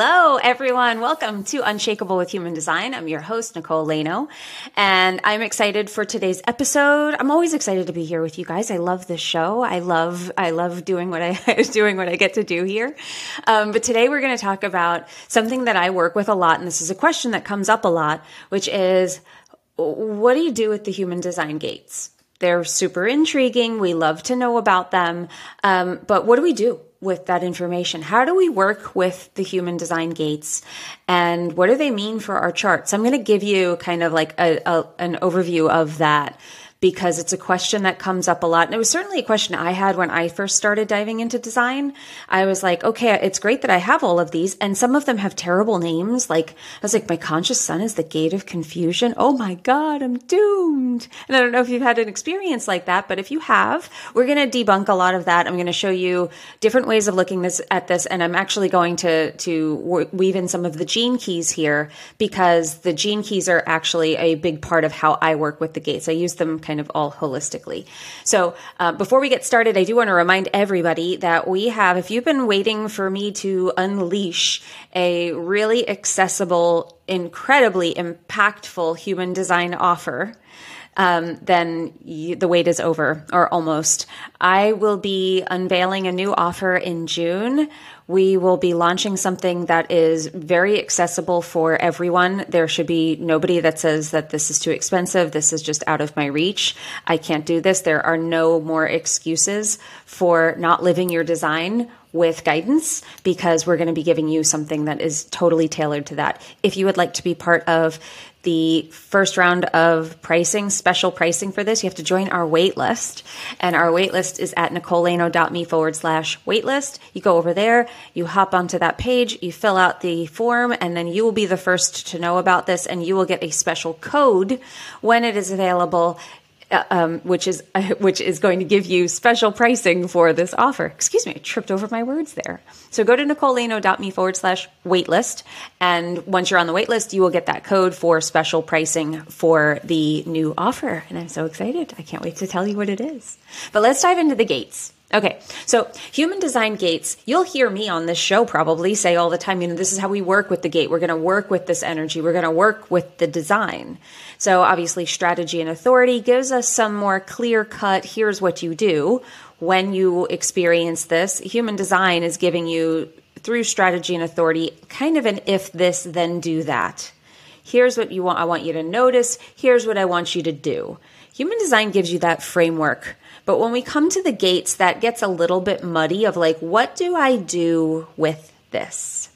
Hello, everyone. Welcome to Unshakable with Human Design. I'm your host, Nicole Laino, and I'm excited for today's episode. I'm always excited to be here with you guys. I love this show. I love, I love doing what I doing what I get to do here. Um, but today we're going to talk about something that I work with a lot, and this is a question that comes up a lot, which is, what do you do with the human design gates? They're super intriguing. We love to know about them. Um, but what do we do? With that information? How do we work with the human design gates and what do they mean for our charts? I'm going to give you kind of like a, a, an overview of that because it's a question that comes up a lot. And it was certainly a question I had when I first started diving into design. I was like, okay, it's great that I have all of these. And some of them have terrible names. Like, I was like, my conscious sun is the gate of confusion. Oh my God, I'm doomed. And I don't know if you've had an experience like that, but if you have, we're going to debunk a lot of that. I'm going to show you different ways of looking this at this. And I'm actually going to, to weave in some of the gene keys here because the gene keys are actually a big part of how I work with the gates. I use them kind of all holistically. So uh, before we get started, I do want to remind everybody that we have, if you've been waiting for me to unleash a really accessible, incredibly impactful human design offer, um, then you, the wait is over or almost. I will be unveiling a new offer in June we will be launching something that is very accessible for everyone. There should be nobody that says that this is too expensive. This is just out of my reach. I can't do this. There are no more excuses for not living your design with guidance because we're going to be giving you something that is totally tailored to that. If you would like to be part of the first round of pricing, special pricing for this, you have to join our wait list. And our wait list is at nicolelaino.me forward slash waitlist. You go over there, you hop onto that page, you fill out the form, and then you will be the first to know about this. And you will get a special code when it is available uh, um, which is uh, which is going to give you special pricing for this offer. Excuse me, I tripped over my words there. So go to nicolelaino.me forward slash waitlist, and once you're on the waitlist, you will get that code for special pricing for the new offer. And I'm so excited! I can't wait to tell you what it is. But let's dive into the gates. Okay, so human design gates, you'll hear me on this show probably say all the time, you know, this is how we work with the gate. We're going to work with this energy. We're going to work with the design. So obviously, strategy and authority gives us some more clear cut here's what you do when you experience this. Human design is giving you, through strategy and authority, kind of an if this, then do that. Here's what you want, I want you to notice. Here's what I want you to do. Human design gives you that framework but when we come to the gates, that gets a little bit muddy of like, what do I do with this?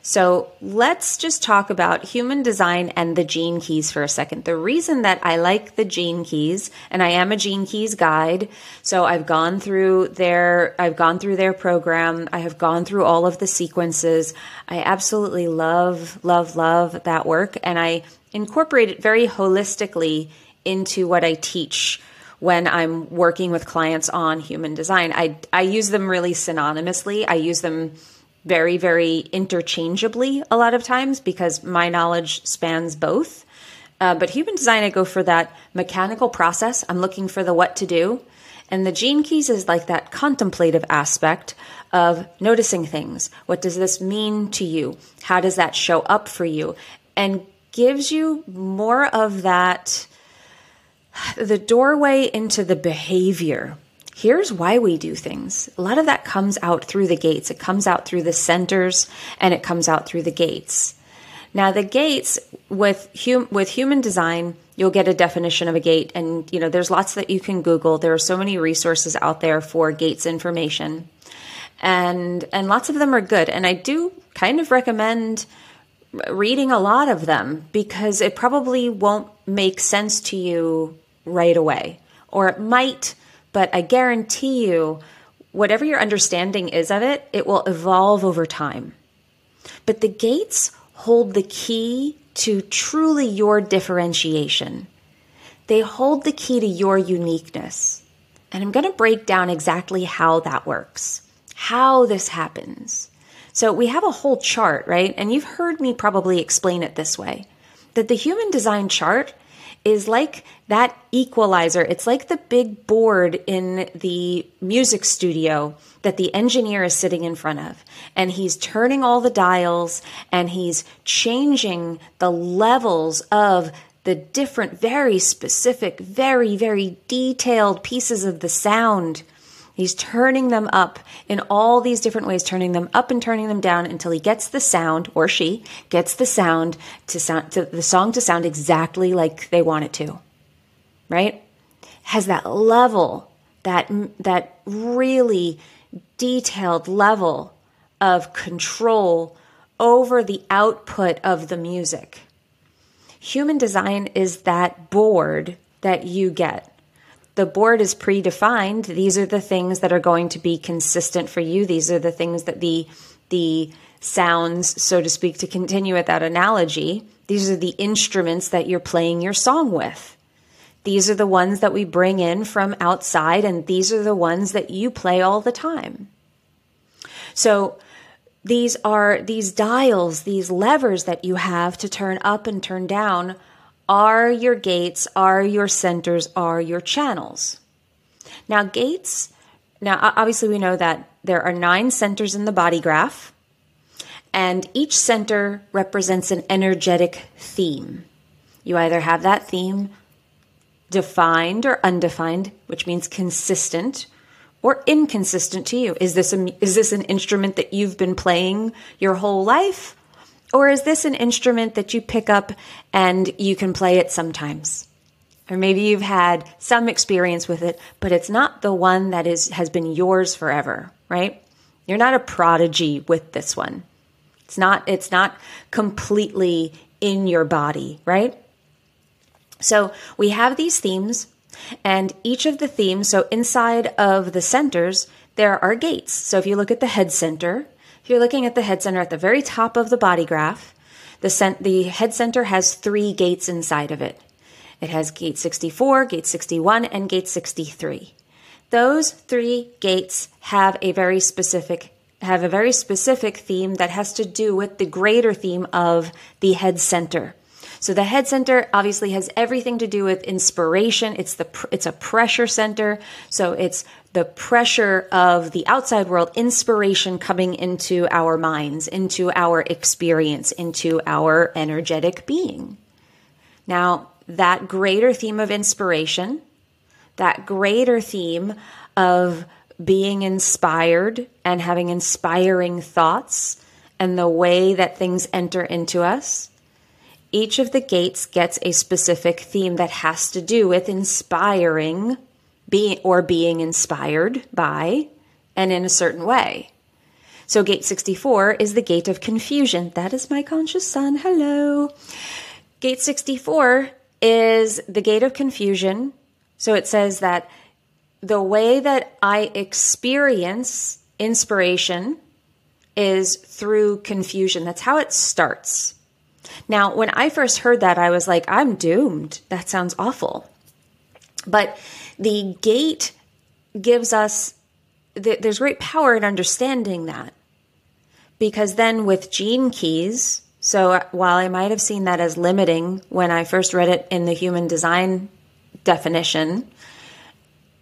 So let's just talk about human design and the gene keys for a second. The reason that I like the gene keys, and I am a gene keys guide, so I've gone through their, I've gone through their program. I have gone through all of the sequences. I absolutely love, love, love that work. And I incorporate it very holistically into what I teach when I'm working with clients on human design. I, I use them really synonymously. I use them very, very interchangeably a lot of times because my knowledge spans both. Uh, but human design, I go for that mechanical process. I'm looking for the what to do. And the gene keys is like that contemplative aspect of noticing things. What does this mean to you? How does that show up for you? And gives you more of that the doorway into the behavior. Here's why we do things. A lot of that comes out through the gates. It comes out through the centers and it comes out through the gates. Now, the gates with hum- with human design, you'll get a definition of a gate, and you know there's lots that you can Google. There are so many resources out there for gates information, and and lots of them are good. And I do kind of recommend reading a lot of them because it probably won't make sense to you right away. Or it might, but I guarantee you, whatever your understanding is of it, it will evolve over time. But the gates hold the key to truly your differentiation. They hold the key to your uniqueness. And I'm going to break down exactly how that works, how this happens. So we have a whole chart, right? And you've heard me probably explain it this way that the human design chart is like that equalizer. It's like the big board in the music studio that the engineer is sitting in front of. And he's turning all the dials and he's changing the levels of the different, very specific, very, very detailed pieces of the sound. He's turning them up in all these different ways, turning them up and turning them down until he gets the sound, or she gets the sound to sound to the song to sound exactly like they want it to. Right? Has that level, that that really detailed level of control over the output of the music. Human design is that board that you get. The board is predefined. These are the things that are going to be consistent for you. These are the things that the the sounds, so to speak, to continue with that analogy. These are the instruments that you're playing your song with. These are the ones that we bring in from outside, and these are the ones that you play all the time. So, these are these dials, these levers that you have to turn up and turn down are your gates, are your centers, are your channels. Now, gates, now obviously we know that there are nine centers in the body graph, and each center represents an energetic theme. You either have that theme defined or undefined, which means consistent, or inconsistent to you? Is this a, is this an instrument that you've been playing your whole life? Or is this an instrument that you pick up and you can play it sometimes? Or maybe you've had some experience with it, but it's not the one that is has been yours forever, right? You're not a prodigy with this one. It's not it's not completely in your body, right? So, we have these themes and each of the themes, so inside of the centers, there are gates. So if you look at the head center, you're looking at the head center at the very top of the body graph, the, cent- the head center has three gates inside of it. It has gate 64, gate 61, and gate 63. Those three gates have a very specific have a very specific theme that has to do with the greater theme of the head center. So the head center obviously has everything to do with inspiration. It's the it's a pressure center. So it's the pressure of the outside world, inspiration coming into our minds, into our experience, into our energetic being. Now, that greater theme of inspiration, that greater theme of being inspired and having inspiring thoughts and the way that things enter into us each of the gates gets a specific theme that has to do with inspiring being or being inspired by and in a certain way. So gate 64 is the gate of confusion. That is my conscious sun. Hello. Gate 64 is the gate of confusion. So it says that the way that I experience inspiration is through confusion. That's how it starts. Now, when I first heard that, I was like, I'm doomed. That sounds awful. But the gate gives us, there's great power in understanding that. Because then with gene keys, so uh, while I might have seen that as limiting when I first read it in the human design definition,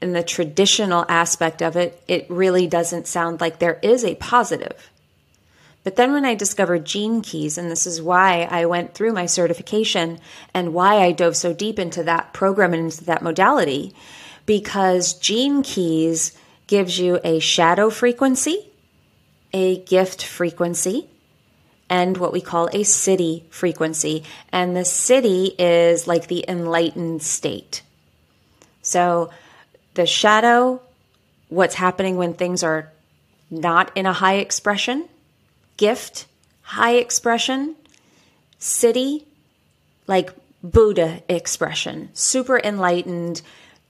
in the traditional aspect of it, it really doesn't sound like there is a positive. But then when I discovered gene keys, and this is why I went through my certification and why I dove so deep into that program and into that modality, because gene keys gives you a shadow frequency, a gift frequency, and what we call a siddhi frequency. And the siddhi is like the enlightened state. So the shadow, what's happening when things are not in a high expression, gift, high expression, siddhi, like Buddha expression, super enlightened.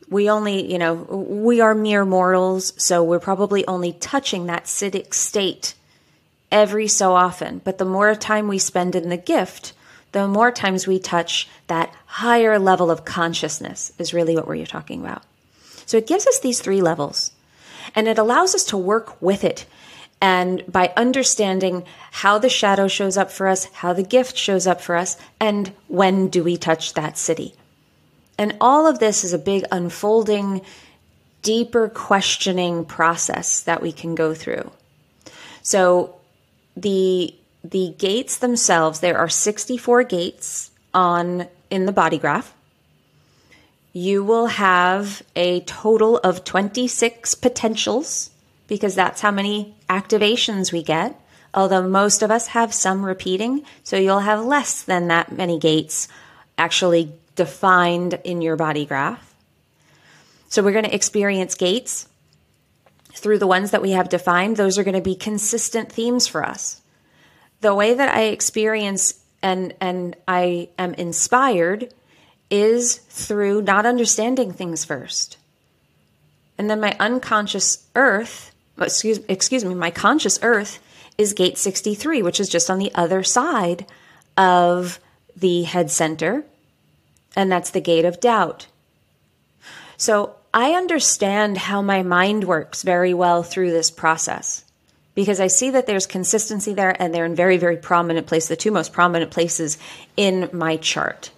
We only, you know, we are mere mortals, so we're probably only touching that siddhic state every so often. But the more time we spend in the gift, the more times we touch that higher level of consciousness, is really what we're talking about. So it gives us these three levels and it allows us to work with it. And by understanding how the shadow shows up for us, how the gift shows up for us, and when do we touch that siddhi? And all of this is a big unfolding, deeper questioning process that we can go through. So the the gates themselves, there are 64 gates on in the body graph. You will have a total of 26 potentials because that's how many activations we get. Although most of us have some repeating, so you'll have less than that many gates actually defined in your body graph. So we're going to experience gates through the ones that we have defined. Those are going to be consistent themes for us. The way that I experience and and I am inspired is through not understanding things first. And then my unconscious earth, excuse excuse me, my conscious earth is gate 63, which is just on the other side of the head center and that's the gate of doubt. So I understand how my mind works very well through this process because I see that there's consistency there and they're in very, very prominent places, the two most prominent places in my chart.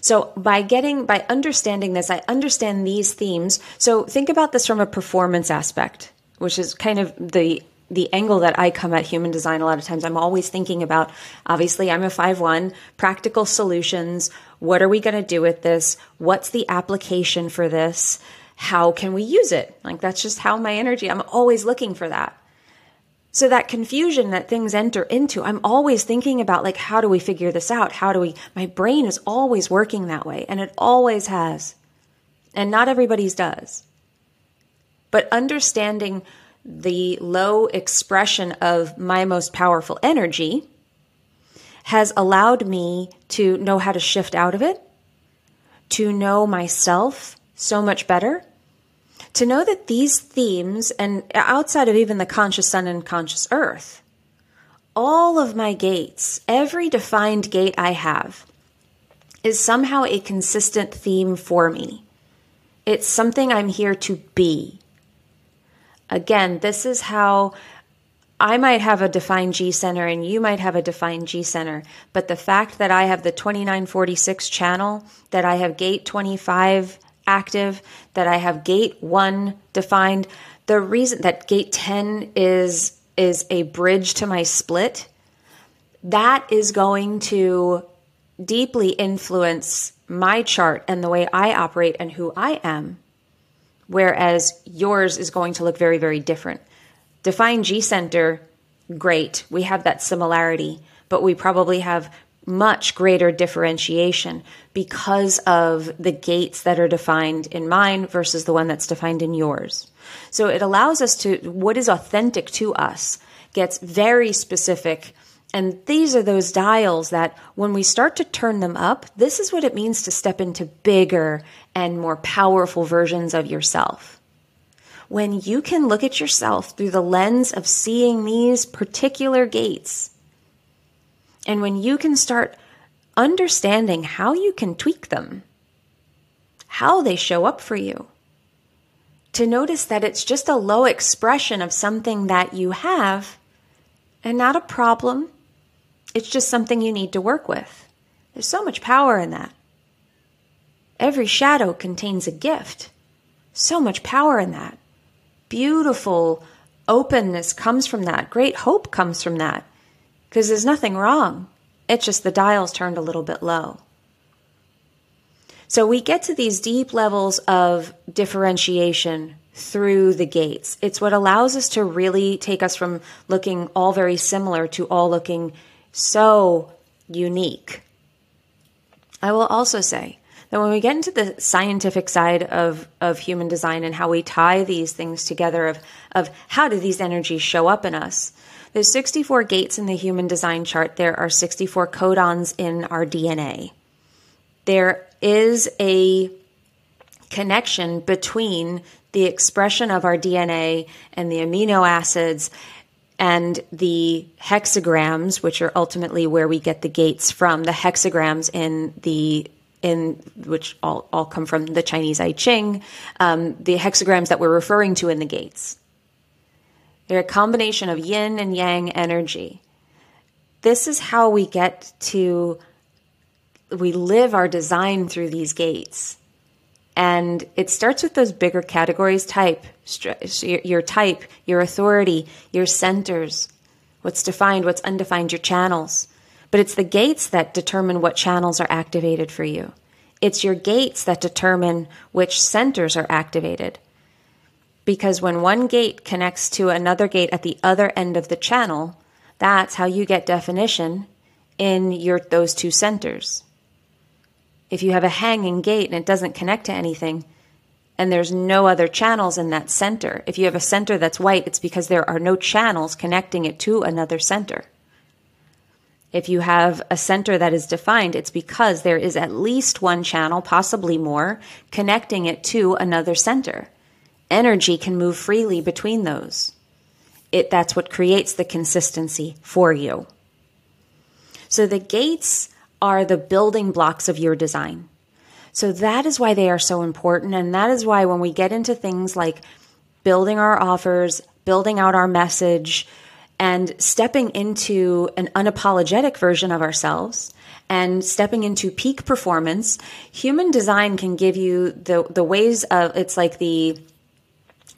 So by getting, by understanding this, I understand these themes. So think about this from a performance aspect, which is kind of the the angle that I come at human design a lot of times, I'm always thinking about obviously, I'm a 5 1, practical solutions. What are we going to do with this? What's the application for this? How can we use it? Like, that's just how my energy, I'm always looking for that. So that confusion that things enter into, I'm always thinking about like, how do we figure this out? How do we, my brain is always working that way and it always has. And not everybody's does. But understanding the low expression of my most powerful energy has allowed me to know how to shift out of it, to know myself so much better, to know that these themes, and outside of even the conscious sun and conscious earth, all of my gates, every defined gate I have, is somehow a consistent theme for me. It's something I'm here to be. Again, this is how I might have a defined G center and you might have a defined G center, but the fact that I have the 2946 channel, that I have gate 25 active, that I have gate 1 defined, the reason that gate 10 is is a bridge to my split, that is going to deeply influence my chart and the way I operate and who I am whereas yours is going to look very, very different. Define G Center, great. We have that similarity, but we probably have much greater differentiation because of the gates that are defined in mine versus the one that's defined in yours. So it allows us to, what is authentic to us gets very specific and these are those dials that when we start to turn them up, this is what it means to step into bigger and more powerful versions of yourself. When you can look at yourself through the lens of seeing these particular gates, and when you can start understanding how you can tweak them, how they show up for you, to notice that it's just a low expression of something that you have and not a problem it's just something you need to work with. There's so much power in that. Every shadow contains a gift. So much power in that. Beautiful openness comes from that. Great hope comes from that. Because there's nothing wrong. It's just the dial's turned a little bit low. So we get to these deep levels of differentiation through the gates. It's what allows us to really take us from looking all very similar to all looking so unique. I will also say that when we get into the scientific side of, of human design and how we tie these things together of, of how do these energies show up in us, there's 64 gates in the human design chart. There are 64 codons in our DNA. There is a connection between the expression of our DNA and the amino acids and the hexagrams, which are ultimately where we get the gates from, the hexagrams in the in which all, all come from the Chinese I Ching, um, the hexagrams that we're referring to in the gates. They're a combination of yin and yang energy. This is how we get to, we live our design through these gates. And it starts with those bigger categories type, your type, your authority, your centers, what's defined, what's undefined, your channels. But it's the gates that determine what channels are activated for you. It's your gates that determine which centers are activated. Because when one gate connects to another gate at the other end of the channel, that's how you get definition in your those two centers. If you have a hanging gate and it doesn't connect to anything, and there's no other channels in that center. If you have a center that's white, it's because there are no channels connecting it to another center. If you have a center that is defined, it's because there is at least one channel, possibly more, connecting it to another center. Energy can move freely between those. It, that's what creates the consistency for you. So the gates are the building blocks of your design. So that is why they are so important. And that is why when we get into things like building our offers, building out our message, and stepping into an unapologetic version of ourselves and stepping into peak performance, human design can give you the the ways of it's like the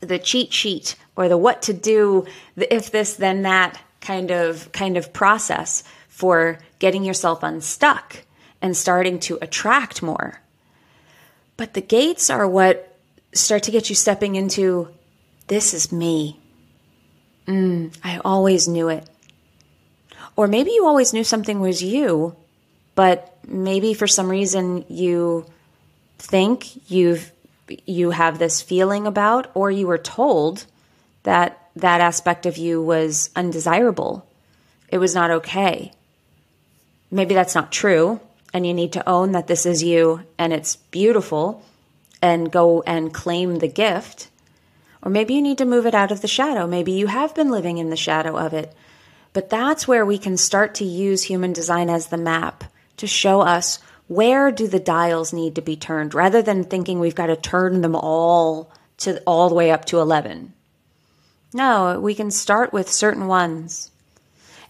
the cheat sheet or the what to do, the if this then that kind of kind of process for getting yourself unstuck and starting to attract more. But the gates are what start to get you stepping into this is me. Mm, I always knew it. Or maybe you always knew something was you, but maybe for some reason you think you've you have this feeling about or you were told that that aspect of you was undesirable. It was not okay. Maybe that's not true and you need to own that this is you and it's beautiful and go and claim the gift. Or maybe you need to move it out of the shadow. Maybe you have been living in the shadow of it. But that's where we can start to use human design as the map to show us where do the dials need to be turned rather than thinking we've got to turn them all to all the way up to 11. No, we can start with certain ones.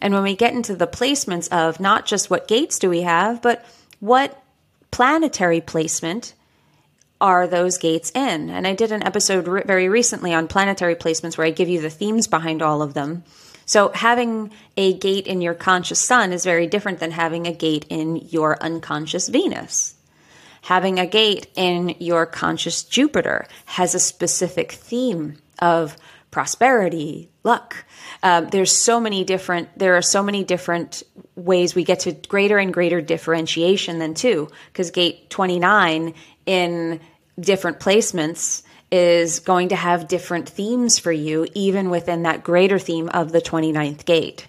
And when we get into the placements of not just what gates do we have, but what planetary placement are those gates in? And I did an episode re- very recently on planetary placements where I give you the themes behind all of them. So having a gate in your conscious sun is very different than having a gate in your unconscious Venus. Having a gate in your conscious Jupiter has a specific theme of prosperity, luck. Um, there's so many different. There are so many different ways we get to greater and greater differentiation than two. Because gate 29 in different placements is going to have different themes for you, even within that greater theme of the 29th gate.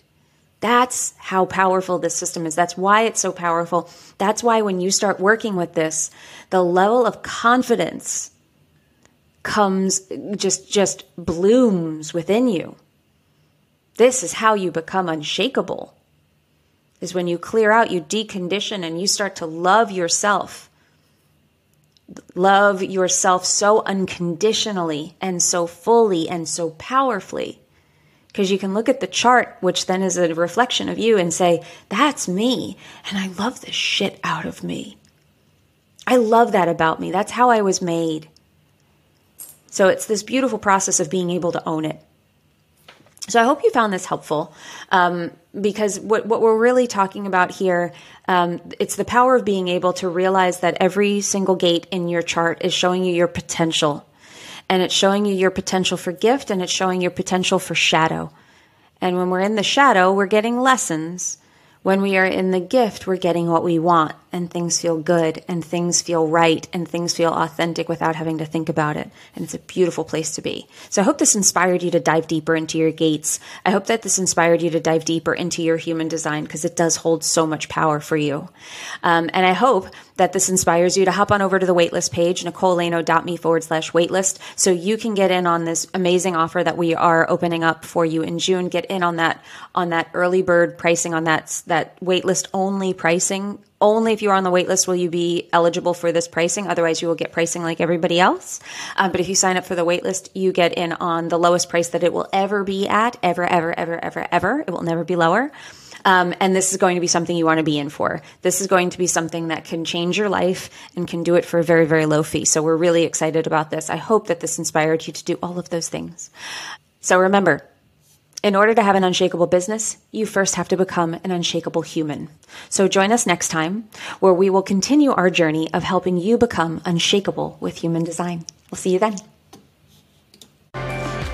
That's how powerful this system is. That's why it's so powerful. That's why when you start working with this, the level of confidence comes just just blooms within you. This is how you become unshakable. Is when you clear out, you decondition and you start to love yourself love yourself so unconditionally and so fully and so powerfully. Because you can look at the chart, which then is a reflection of you, and say, That's me. And I love the shit out of me. I love that about me. That's how I was made. So it's this beautiful process of being able to own it. So I hope you found this helpful um, because what, what we're really talking about here, um, it's the power of being able to realize that every single gate in your chart is showing you your potential. And it's showing you your potential for gift and it's showing your potential for shadow. And when we're in the shadow, we're getting lessons. When we are in the gift, we're getting what we want. And things feel good and things feel right and things feel authentic without having to think about it. And it's a beautiful place to be. So I hope this inspired you to dive deeper into your gates. I hope that this inspired you to dive deeper into your human design because it does hold so much power for you. Um, and I hope that this inspires you to hop on over to the waitlist page, nicolelaino.me forward slash waitlist, so you can get in on this amazing offer that we are opening up for you in June. Get in on that, on that early bird pricing, on that, that waitlist only pricing. Only if you're on the waitlist will you be eligible for this pricing. Otherwise, you will get pricing like everybody else. Um, but if you sign up for the waitlist, you get in on the lowest price that it will ever be at, ever, ever, ever, ever, ever. It will never be lower. Um, and this is going to be something you want to be in for. This is going to be something that can change your life and can do it for a very, very low fee. So we're really excited about this. I hope that this inspired you to do all of those things. So remember, in order to have an unshakable business, you first have to become an unshakable human. So join us next time where we will continue our journey of helping you become unshakable with human design. We'll see you then.